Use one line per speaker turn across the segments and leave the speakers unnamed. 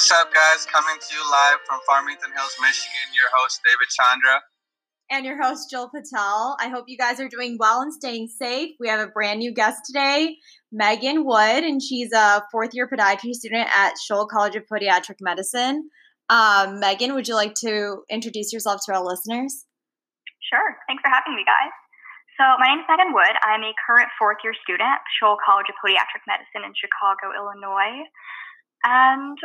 What's up, guys? Coming to you live from Farmington Hills, Michigan. Your host, David Chandra.
And your host, Jill Patel. I hope you guys are doing well and staying safe. We have a brand new guest today, Megan Wood, and she's a fourth year podiatry student at Scholl College of Podiatric Medicine. Um, Megan, would you like to introduce yourself to our listeners?
Sure. Thanks for having me, guys. So, my name is Megan Wood. I'm a current fourth year student at Scholl College of Podiatric Medicine in Chicago, Illinois. And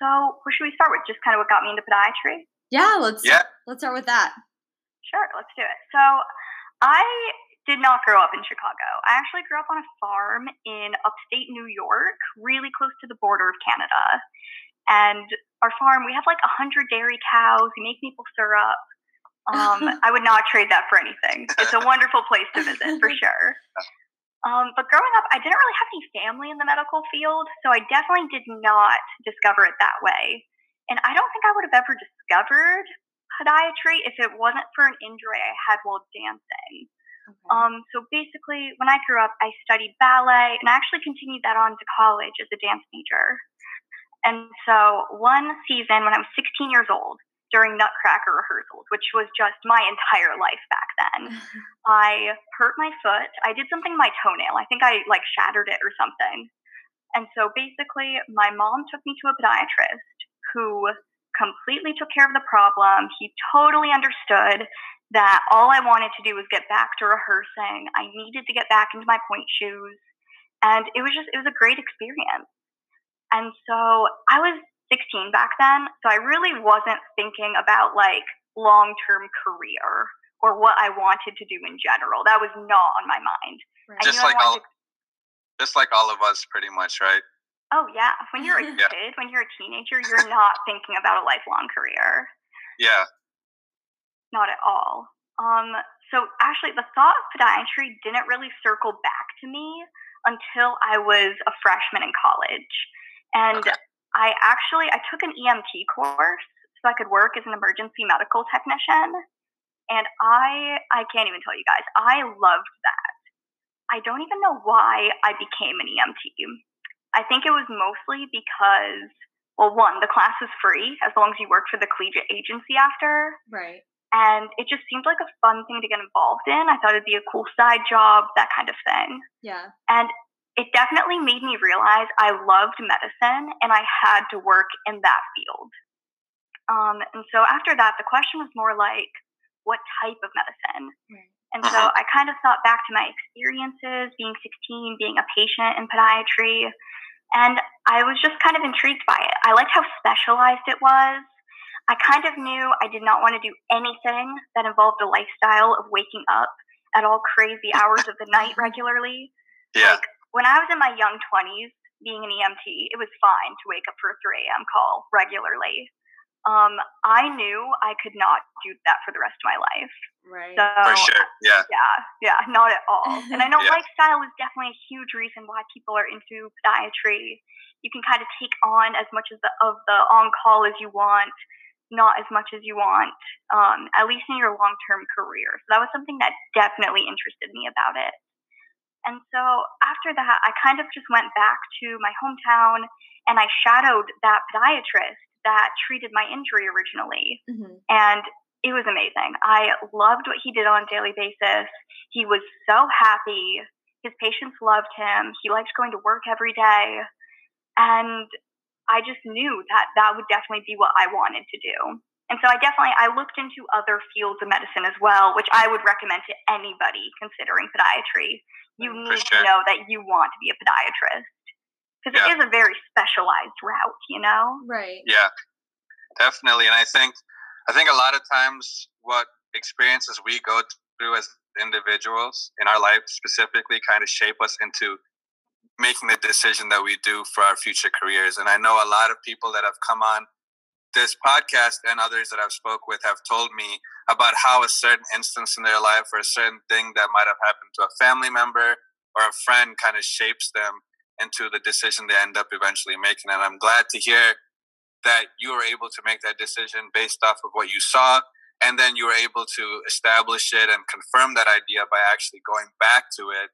so, where should we start with? Just kind of what got me into podiatry?
Yeah, let's
Yeah.
let's start with that.
Sure, let's do it. So, I did not grow up in Chicago. I actually grew up on a farm in upstate New York, really close to the border of Canada. And our farm, we have like a 100 dairy cows, we make maple syrup. Um, I would not trade that for anything. It's a wonderful place to visit for sure. Um, but growing up, I didn't really have any family in the medical field, so I definitely did not discover it that way. And I don't think I would have ever discovered podiatry if it wasn't for an injury I had while dancing.
Okay.
Um, so basically, when I grew up, I studied ballet, and I actually continued that on to college as a dance major. And so one season, when I was 16 years old, during Nutcracker rehearsals, which was just my entire life back then, I hurt my foot. I did something to my toenail. I think I like shattered it or something. And so basically, my mom took me to a podiatrist who completely took care of the problem. He totally understood that all I wanted to do was get back to rehearsing. I needed to get back into my pointe shoes. And it was just, it was a great experience. And so I was 16 back then. So I really wasn't thinking about like long term career or what I wanted to do in general. That was not on my mind.
Right.
Just like all,
wanted
just like all of us, pretty much, right?
Oh, yeah. When you're a
Yeah.
kid, when you're a teenager, you're not thinking about a lifelong career.
Yeah.
Not at all. Um, so actually, the thought of podiatry didn't really circle back to me until I was a freshman in college. And
Okay.
I actually I took an EMT course so I could work as an emergency medical technician. And I I can't even tell you guys, I loved that. I don't even know why I became an EMT. I think it was mostly because well, one, the class is free as long as you work for the collegiate agency after
Right.
and it just seemed like a fun thing to get involved in. I thought it'd be a cool side job, that kind of thing.
Yeah.
And it definitely made me realize I loved medicine and I had to work in that field. Um, and so after that, the question was more like, what type of medicine? And so
Mhm.
I kind of thought back to my experiences being 16, being a patient in podiatry, and I was just kind of intrigued by it. I liked how specialized it was. I kind of knew I did not want to do anything that involved a lifestyle of waking up at all crazy hours of the night regularly.
Yeah.
Like when I was in my young 20s, being an EMT, it was fine to wake up for a 3 a.m. call regularly. Um, I knew I could not do that for the rest of my life.
Right.
So
For sure. Yeah.
yeah, yeah, not at all. And I know
Yeah.
lifestyle is definitely a huge reason why people are into podiatry. You can kind of take on as much as the, of the on call as you want, not as much as you want, um, at least in your long term career. So that was something that definitely interested me about it. And so after that, I kind of just went back to my hometown and I shadowed that podiatrist that treated my injury originally
Mhm.
and it was amazing. I loved what he did on a daily basis. He was so happy. His patients loved him. He liked going to work every day. And I just knew that that would definitely be what I wanted to do. And so I definitely I looked into other fields of medicine as well, which I would recommend to anybody considering podiatry. You need
sure.
to know that you want to be a podiatrist because
Yeah.
it is a very specialized route, you know.
Right.
Yeah. Definitely. And I think I think a lot of times what experiences we go through as individuals in our life specifically kind of shape us into making the decision that we do for our future careers. And I know a lot of people that have come on this podcast and others that I've spoke with have told me about how a certain instance in their life or a certain thing that might have happened to a family member or a friend kind of shapes them into the decision they end up eventually making. And I'm glad to hear that you were able to make that decision based off of what you saw and then you were able to establish it and confirm that idea by actually going back to it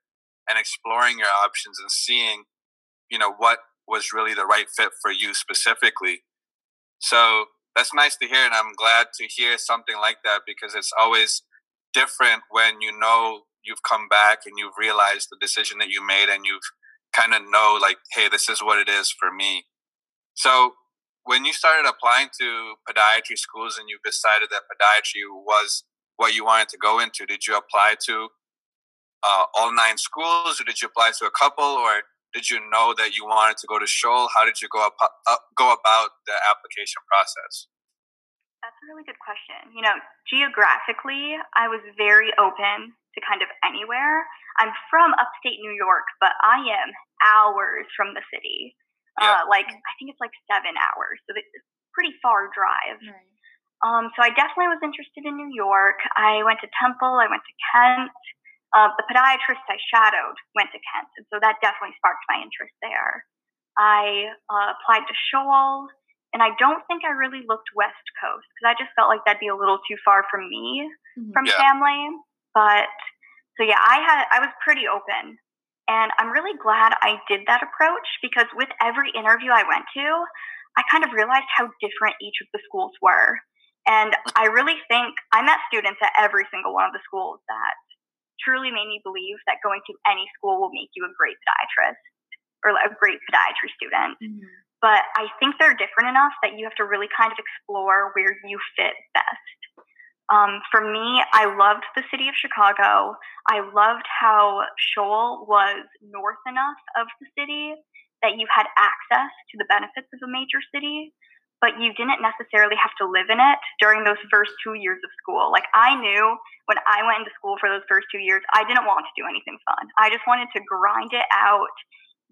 and exploring your options and seeing you know what was really the right fit for you specifically. So that's nice to hear, and I'm glad to hear something like that because it's always different when you know you've come back and you've realized the decision that you made and you've kind of know like, hey, this is what it is for me. So when you started applying to podiatry schools and you decided that podiatry was what you wanted to go into, did you apply to uh, all nine schools, or did you apply to a couple, or did you know that you wanted to go to Scholl? How did you go up, uh, go about the application process?
That's a really good question. You know, geographically, I was very open to kind of anywhere. I'm from upstate New York, but I am hours from the city. Yeah. Uh, like I think it's like seven hours, so it's a pretty far drive. Right. Um, so I definitely was interested in New York. I went to Temple. I went to Kent. Uh, the podiatrist I shadowed went to Kent, and so that definitely sparked my interest there. I uh, applied to Scholl, and I don't think I really looked West Coast because I just felt like that'd be a little too far from me, mm-hmm. from yeah. family. But so yeah, I had I was pretty open, and I'm really glad I did that approach because with every interview I went to, I kind of realized how different each of the schools were. And I really think I met students at every single one of the schools that truly made me believe that going to any school will make you a great podiatrist or a great podiatry student. Mm-hmm. But I think they're different enough that you have to really kind of explore where you fit best. Um, for me, I loved the city of Chicago. I loved how Scholl was north enough of the city that you had access to the benefits of a major city, but you didn't necessarily have to live in it during those first two years of school. Like I knew when I went into school for those first two years, I didn't want to do anything fun. I just wanted to grind it out,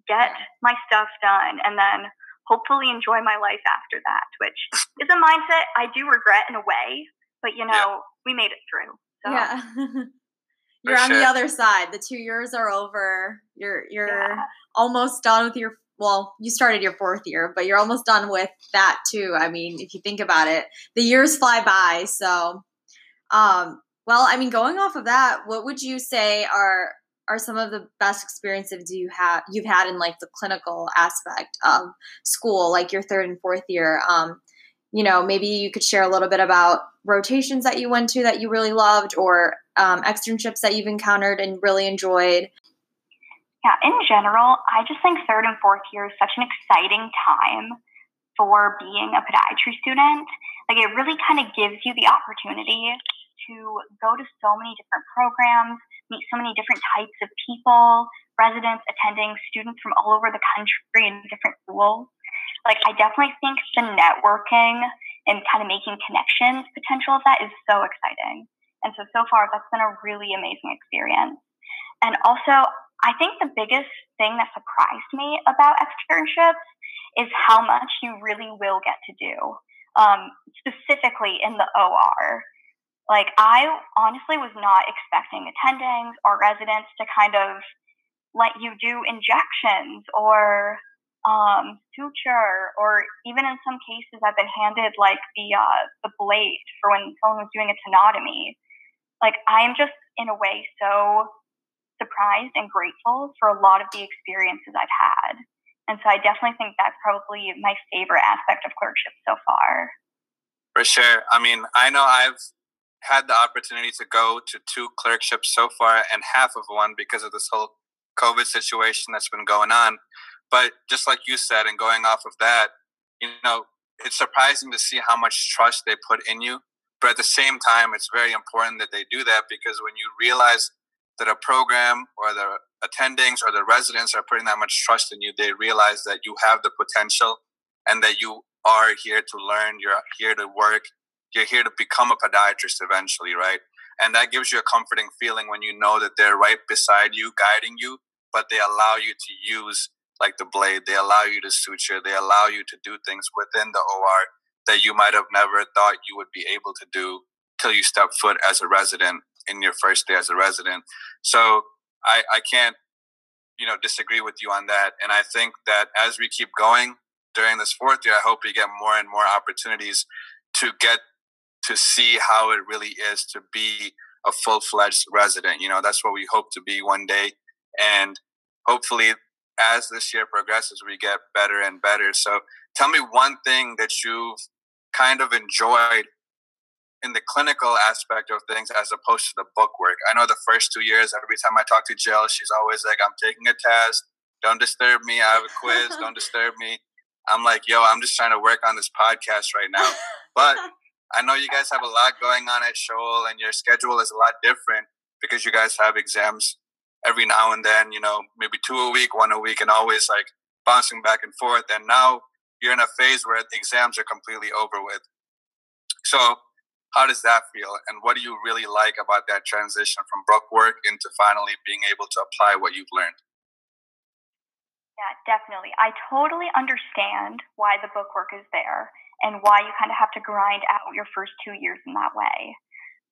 get my stuff done, and then hopefully enjoy my life after that, which is a mindset I do regret in a way, but you know, yeah. we made it through. So.
Yeah. you're on the other side. The two years are over. You're you're yeah. almost done with your well, you started your fourth year, but you're almost done with that too. I mean, if you think about it, the years fly by. So, um, well, I mean, going off of that, what would you say are are some of the best experiences you have you've had in like the clinical aspect of school, like your third and fourth year? Um, you know, maybe you could share a little bit about rotations that you went to that you really loved, or um, externships that you've encountered and really enjoyed.
Yeah, in general, I just think third and fourth year is such an exciting time for being a podiatry student. Like, it really kind of gives you the opportunity to go to so many different programs, meet so many different types of people, residents, attending, students from all over the country in different schools. Like, I definitely think the networking and kind of making connections potential of that is so exciting. And so, so far, that's been a really amazing experience. And also, I think the biggest thing that surprised me about externships is how much you really will get to do, um, specifically in the OR. Like, I honestly was not expecting attendings or residents to kind of let you do injections or um, suture, or even in some cases, I've been handed like the uh, the blade for when someone was doing a tenotomy. Like, I am just in a way so surprised and grateful for a lot of the experiences I've had. And so I definitely think that's probably my favorite aspect of clerkship so far.
For sure. I mean, I know I've had the opportunity to go to two clerkships so far and half of one because of this whole COVID situation that's been going on. But just like you said, and going off of that, you know, it's surprising to see how much trust they put in you. But at the same time, it's very important that they do that because when you realize that a program or the attendings or the residents are putting that much trust in you, they realize that you have the potential and that you are here to learn, you're here to work, you're here to become a podiatrist eventually, right? And that gives you a comforting feeling when you know that they're right beside you, guiding you, but they allow you to use like the blade, they allow you to suture, they allow you to do things within the OR that you might have never thought you would be able to do till you step foot as a resident in your first day as a resident. So I, I can't, you know, disagree with you on that. And I think that as we keep going during this fourth year, I hope we get more and more opportunities to get to see how it really is to be a full fledged resident. You know, that's what we hope to be one day. And hopefully as this year progresses, we get better and better. So tell me one thing that you've kind of enjoyed in the clinical aspect of things as opposed to the book work. I know the first two years, every time I talk to Jill, she's always like, I'm taking a test. Don't disturb me. I have a quiz. Don't disturb me. I'm like, yo, I'm just trying to work on this podcast right now. But I know you guys have a lot going on at Scholl and your schedule is a lot different because you guys have exams every now and then, you know, maybe two a week, one a week, and always like bouncing back and forth. And now you're in a phase where the exams are completely over with. So, how does that feel? And what do you really like about that transition from book work into finally being able to apply what you've learned?
Yeah, definitely. I totally understand why the book work is there and why you kind of have to grind out your first two years in that way.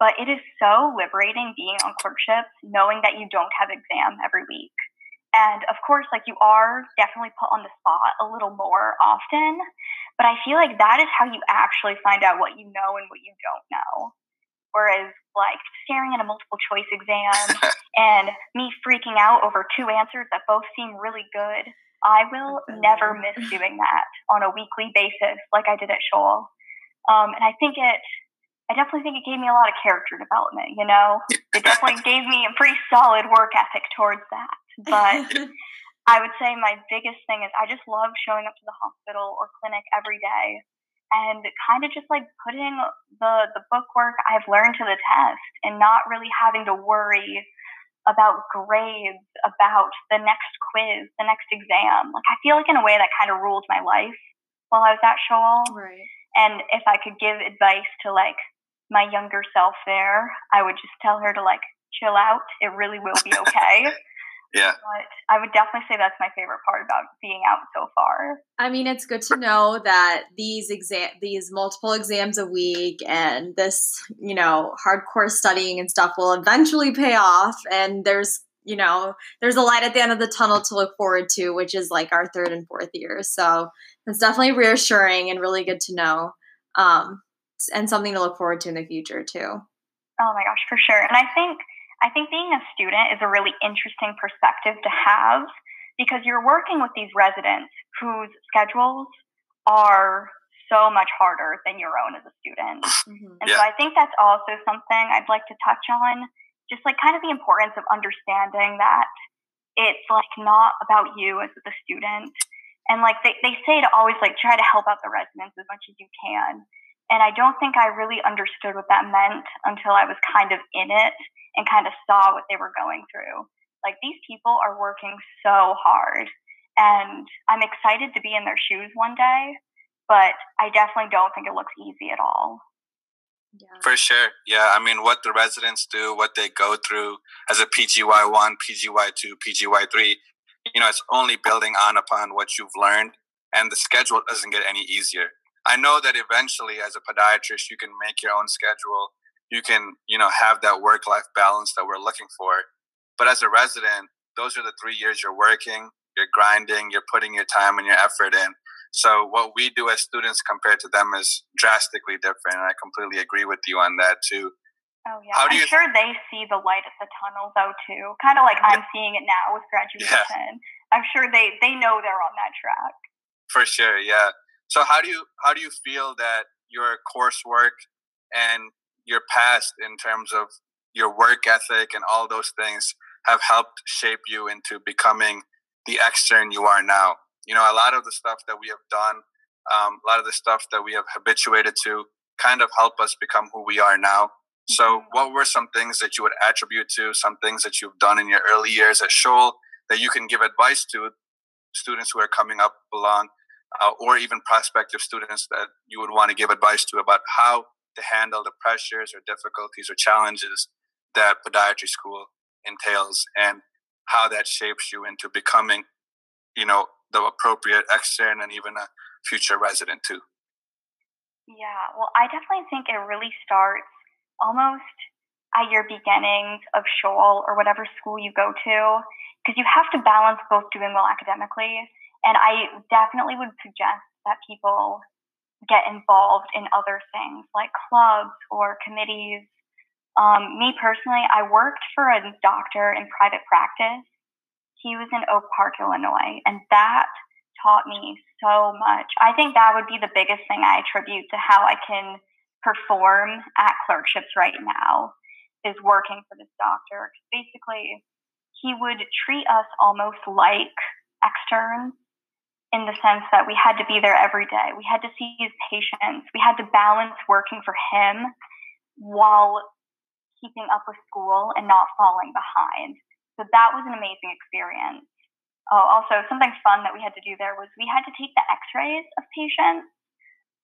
But it is so liberating being on clerkships, knowing that you don't have exam every week. And of course, like you are definitely put on the spot a little more often, but I feel like that is how you actually find out what you know and what you don't know. Whereas, like staring at a multiple choice exam and me freaking out over two answers that both seem really good, I will never miss doing that on a weekly basis, like I did at Scholl. Um, and I think it I definitely think it gave me a lot of character development, you know? It definitely gave me a pretty solid work ethic towards that. But I would say my biggest thing is I just love showing up to the hospital or clinic every day and kind of just like putting the the book work I've learned to the test and not really having to worry about grades, about the next quiz, the next exam. Like I feel like in a way that kind of ruled my life while I was at Scholl.
Right.
And if I could give advice to like my younger self there, I would just tell her to like chill out. It really will be okay.
yeah.
But I would definitely say that's my favorite part about being out so far.
I mean, it's good to know that these exam these multiple exams a week and this, you know, hardcore studying and stuff will eventually pay off and there's you know, there's a light at the end of the tunnel to look forward to, which is like our third and fourth year. So it's definitely reassuring and really good to know. Um, and something to look forward to in the future too.
Oh my gosh, for sure. And I think I think being a student is a really interesting perspective to have because you're working with these residents whose schedules are so much harder than your own as a student. Mm-hmm. And yeah. so I think that's also something I'd like to touch on, just like kind of the importance of understanding that it's like not about you as the student. And like they, they say to always like try to help out the residents as much as you can. And I don't think I really understood what that meant until I was kind of in it and kind of saw what they were going through. Like these people are working so hard. And I'm excited to be in their shoes one day, but I definitely don't think it looks easy at all.
Yeah. For sure. Yeah. I mean, what the residents do, what they go through as a PGY1, PGY2, PGY3, you know, it's only building on upon what you've learned, and the schedule doesn't get any easier. I know that eventually, as a podiatrist, you can make your own schedule. You can, you know, have that work life balance that we're looking for. But as a resident, those are the three years you're working, you're grinding, you're putting your time and your effort in. So what we do as students compared to them is drastically different. And I completely agree with you on that too.
Oh yeah, I'm you... sure they see the light at the tunnel though too. Kind of like I'm seeing it now with graduation. Yeah. I'm sure they they know they're on that track.
For sure, yeah. So how do you how do you feel that your coursework and your past in terms of your work ethic and all those things have helped shape you into becoming the extern you are now? You know, a lot of the stuff that we have done, um, a lot of the stuff that we have habituated to, kind of help us become who we are now. So, mm-hmm. what were some things that you would attribute to, some things that you've done in your early years at Scholl that you can give advice to students who are coming up along uh, or even prospective students that you would want to give advice to about how to handle the pressures or difficulties or challenges that podiatry school entails and how that shapes you into becoming, you know, the appropriate extern and even a future resident too.
Yeah, well, I definitely think it really starts almost at your beginnings of Scholl or whatever school you go to, because you have to balance both doing well academically and I definitely would suggest that people get involved in other things like clubs or committees. Um, me personally, I worked for a doctor in private practice. He was in Oak Park, Illinois, and that taught me so much. I think that would be the biggest thing I attribute to how I can perform at clerkships right now is working for this doctor. Basically, he would treat us almost like externs in the sense that we had to be there every day. We had to see his patients. We had to balance working for him while keeping up with school and not falling behind. So that was an amazing experience. Oh, also something fun that we had to do there was we had to take the X-rays of patients,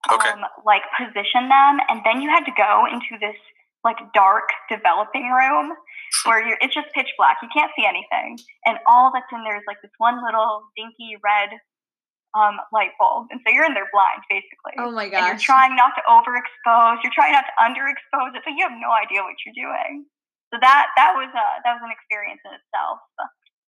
okay.
um, like position them, and then you had to go into this like dark developing room where you're it's just pitch black. You can't see anything, and all that's in there is like this one little dinky red um, light bulb, and so you're in there blind basically.
Oh my gosh!
And you're trying not to overexpose. You're trying not to underexpose it, so you have no idea what you're doing. So that that was a that was an experience in itself.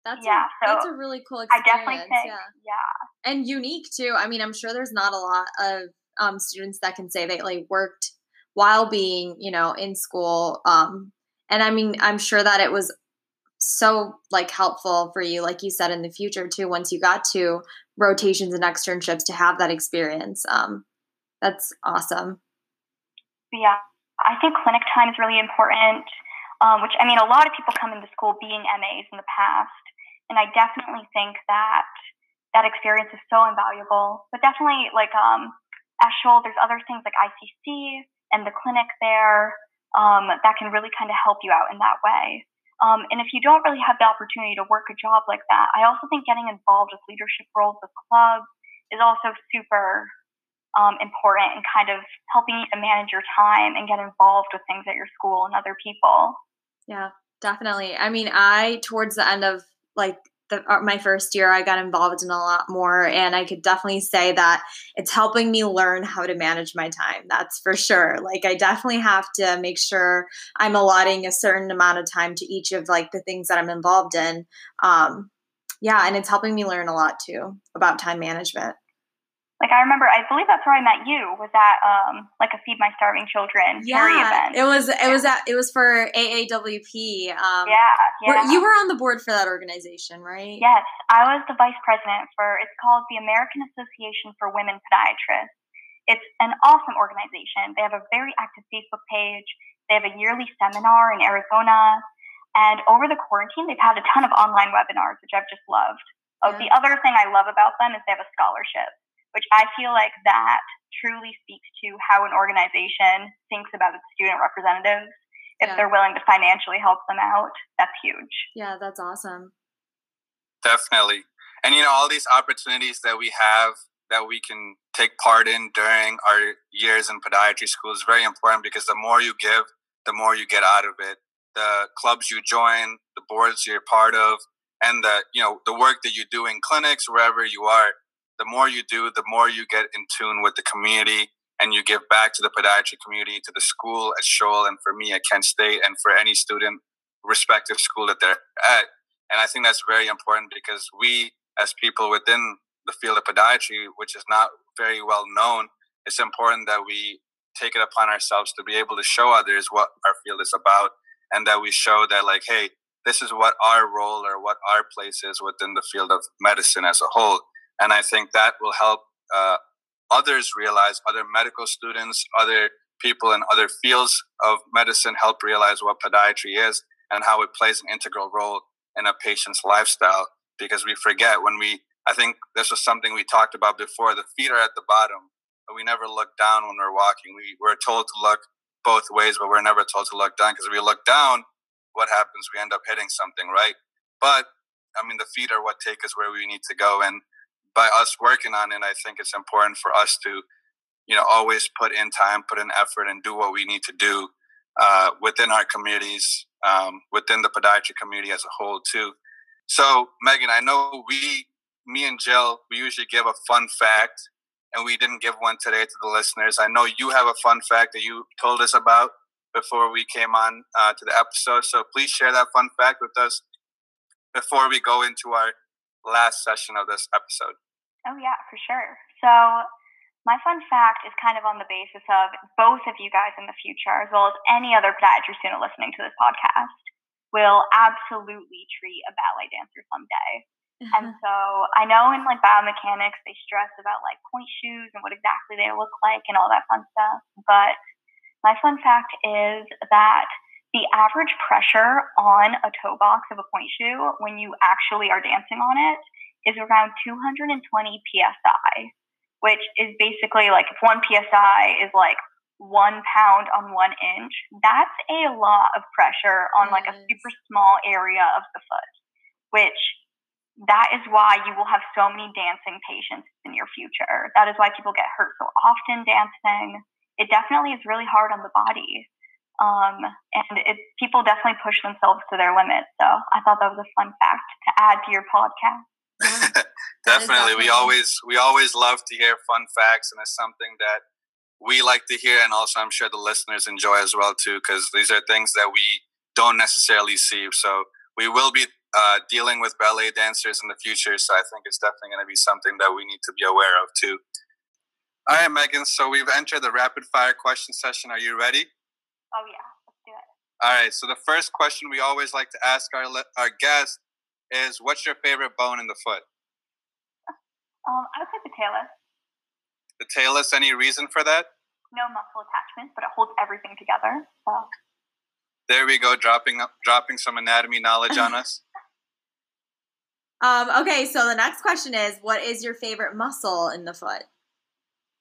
That's
yeah,
a,
so
that's a really cool experience.
I definitely think,
yeah.
yeah,
and unique too. I mean, I'm sure there's not a lot of um, students that can say they like worked while being, you know, in school. Um, and I mean, I'm sure that it was so like helpful for you, like you said, in the future too. Once you got to rotations and externships, to have that experience. Um, that's awesome.
Yeah, I think clinic time is really important. Um, which I mean, a lot of people come into school being MAs in the past, and I definitely think that that experience is so invaluable. But definitely, like um, there's other things like ICC and the clinic there um, that can really kind of help you out in that way. Um, and if you don't really have the opportunity to work a job like that, I also think getting involved with leadership roles with clubs is also super um, important and kind of helping you to manage your time and get involved with things at your school and other people.
Yeah, definitely. I mean, I towards the end of like the, uh, my first year, I got involved in a lot more, and I could definitely say that it's helping me learn how to manage my time. That's for sure. Like, I definitely have to make sure I'm allotting a certain amount of time to each of like the things that I'm involved in. Um, yeah, and it's helping me learn a lot too about time management.
Like I remember, I believe that's where I met you. Was that um like a Feed My Starving Children
yeah,
event?
it was. It was at. It was for AAWP. Um,
yeah, yeah.
You were on the board for that organization, right?
Yes, I was the vice president for. It's called the American Association for Women Podiatrists. It's an awesome organization. They have a very active Facebook page. They have a yearly seminar in Arizona, and over the quarantine, they've had a ton of online webinars, which I've just loved. Oh, yeah. the other thing I love about them is they have a scholarship which I feel like that truly speaks to how an organization thinks about its student representatives. If yeah. they're willing to financially help them out, that's huge.
Yeah, that's awesome.
Definitely. And you know, all these opportunities that we have that we can take part in during our years in podiatry school is very important because the more you give, the more you get out of it. The clubs you join, the boards you're part of, and the you know the work that you do in clinics wherever you are the more you do, the more you get in tune with the community and you give back to the podiatry community, to the school at Scholl, and for me at Kent State, and for any student, respective school that they're at. And I think that's very important because we, as people within the field of podiatry, which is not very well known, it's important that we take it upon ourselves to be able to show others what our field is about and that we show that, like, hey, this is what our role or what our place is within the field of medicine as a whole and I think that will help uh, others realize, other medical students, other people in other fields of medicine help realize what podiatry is and how it plays an integral role in a patient's lifestyle. Because we forget when we, I think this was something we talked about before. The feet are at the bottom, but we never look down when we're walking. We, we're told to look both ways, but we're never told to look down because if we look down, what happens? We end up hitting something, right? But I mean, the feet are what take us where we need to go. And by us working on it, I think it's important for us to, you know, always put in time, put in effort, and do what we need to do uh, within our communities, um, within the podiatry community as a whole, too. So, Megan, I know we, me and Jill, we usually give a fun fact, and we didn't give one today to the listeners. I know you have a fun fact that you told us about before we came on uh, to the episode. So, please share that fun fact with us before we go into our last session of this episode.
Oh, yeah, for sure. So, my fun fact is kind of on the basis of both of you guys in the future, as well as any other podiatry student listening to this podcast. will absolutely treat a ballet dancer someday. and so I know in like biomechanics they stress about like pointe shoes and what exactly they look like and all that fun stuff. But my fun fact is that the average pressure on a toe box of a pointe shoe when you actually are dancing on it is around 220 psi, which is basically like if one psi is like one pound on one inch, that's a lot of pressure on like a super small area of the foot, which that is why you will have so many dancing patients in your future. That is why people get hurt so often dancing. It definitely is really hard on the body. Um, and it, people definitely push themselves to their limits. So I thought that was a fun fact to add to your podcast.
definitely. definitely. We always we always love to hear fun facts, and it's something that we like to hear, and also I'm sure the listeners enjoy as well too, because these are things that we don't necessarily see. So we will be uh, dealing with ballet dancers in the future. So I think it's definitely going to be something that we need to be aware of too. All right, Megan. So we've entered the rapid fire question session. Are you ready?
Oh yeah, let's do it.
All right. So the first question we always like to ask our our guest is, "What's your favorite bone in the foot?"
Um, I would say the talus.
The talus. Any reason for that?
No muscle attachment, but it holds everything together. So.
There we go, dropping dropping some anatomy knowledge on us.
Um, okay, so the next question is, what is your favorite muscle in the foot?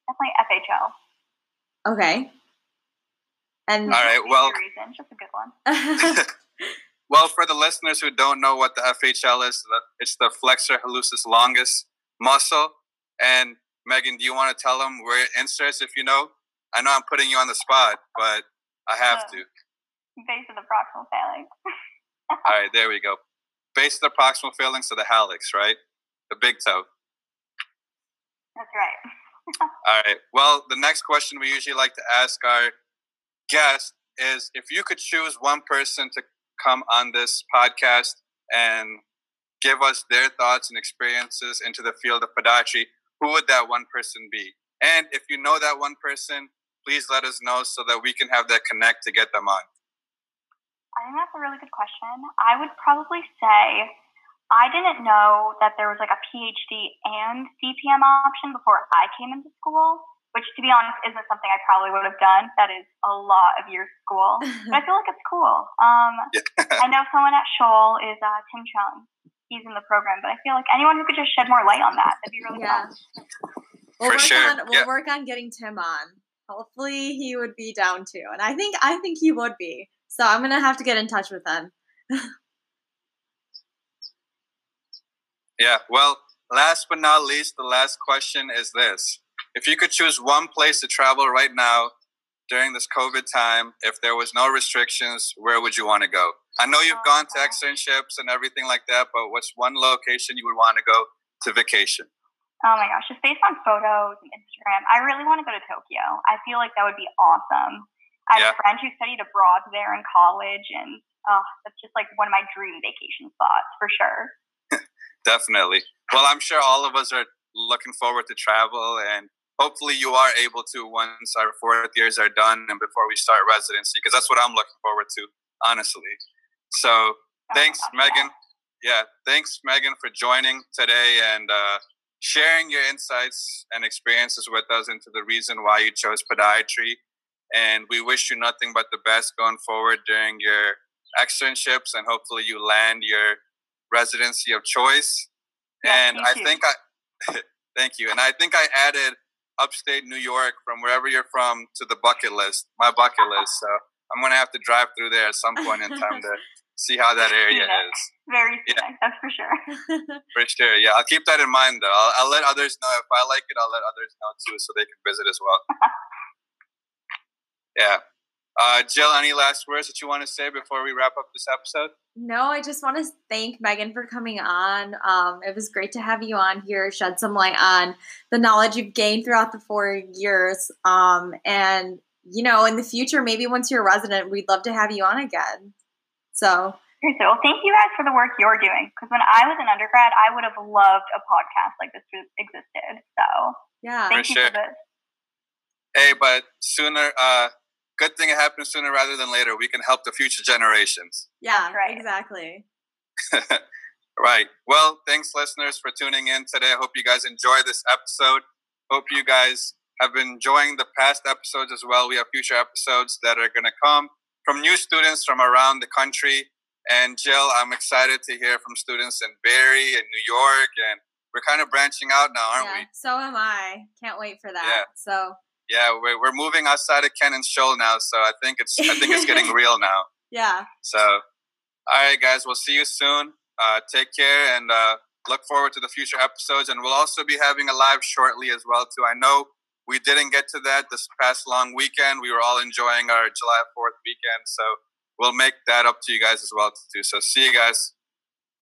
Definitely FHL.
Okay. And
all right, well,
reason, just a good one.
well, for the listeners who don't know what the FHL is, it's the flexor hallucis longus muscle. And Megan, do you want to tell them where it inserts if you know? I know I'm putting you on the spot, but I have to.
Base of the proximal phalanx.
All right, there we go. Base of the proximal phalanx of the hallux, right? The big toe.
That's right.
All right. Well, the next question we usually like to ask our guest is if you could choose one person to come on this podcast and give us their thoughts and experiences into the field of podiatry, who would that one person be? And if you know that one person, please let us know so that we can have that connect to get them on.
I think that's a really good question. I would probably say I didn't know that there was like a PhD and CPM option before I came into school, which to be honest isn't something I probably would have done. That is a lot of years school, but I feel like it's cool. Um, I know someone at Scholl is uh, Tim Chung. He's in the program, but I feel like anyone who could just shed more light on that, that'd be really yeah. fun.
We'll For work sure. on we'll yeah. work on getting Tim on. Hopefully he would be down too. And I think I think he would be. So I'm gonna have to get in touch with him.
yeah, well, last but not least, the last question is this. If you could choose one place to travel right now during this COVID time, if there was no restrictions, where would you want to go? I know you've gone to oh, externships and everything like that, but what's one location you would want to go to vacation?
Oh my gosh, just based on photos and Instagram, I really want to go to Tokyo. I feel like that would be awesome. I have yeah. a friend who studied abroad there in college, and oh, that's just like one of my dream vacation spots for sure.
Definitely. Well, I'm sure all of us are looking forward to travel, and hopefully, you are able to once our fourth years are done and before we start residency, because that's what I'm looking forward to, honestly. So, thanks, Megan. Yeah. yeah, thanks, Megan, for joining today and. uh sharing your insights and experiences with us into the reason why you chose podiatry. And we wish you nothing but the best going forward during your externships and hopefully you land your residency of choice. and I think I thank you. And I think I added upstate New York from wherever you're from to the bucket list, my bucket list. So I'm gonna have to drive through there at some point in time to see how that area is.
Very yeah. that's for sure.
for sure, yeah. I'll keep that in mind though. I'll, I'll, let others know if I like it. I'll let others know too, so they can visit as well. yeah. Uh, Jill, any last words that you want to say before we wrap up this episode?
No, I just want to thank Megan for coming on. Um, it was great to have you on here, shed some light on the knowledge you've gained throughout the four years. Um, and, you know, in the future, maybe once you're a resident, we'd love to have you on again. So,
so well, thank you guys for the work you're doing. Because when I was an undergrad, I would have loved a podcast like this existed. So,
yeah,
thank for you sure. for this.
Hey, but sooner, uh, good thing it happens sooner rather than later. We can help the future generations.
Yeah, right. exactly.
right. Well, thanks, listeners, for tuning in today. I hope you guys enjoy this episode. Hope you guys have been enjoying the past episodes as well. We have future episodes that are going to come from new students from around the country. And Jill, I'm excited to hear from students in Barry and New York. And we're kind of branching out now, aren't
yeah,
we?
So am I. Can't wait for that. Yeah. So
yeah, we're, we're moving outside of Kent and Scholl now. So I think it's I think it's getting real now.
Yeah.
So all right, guys, we'll see you soon. Uh, take care and uh, look forward to the future episodes. And we'll also be having a live shortly as well too. I know we didn't get to that this past long weekend. We were all enjoying our July 4th weekend. So we'll make that up to you guys as well too. So see you guys.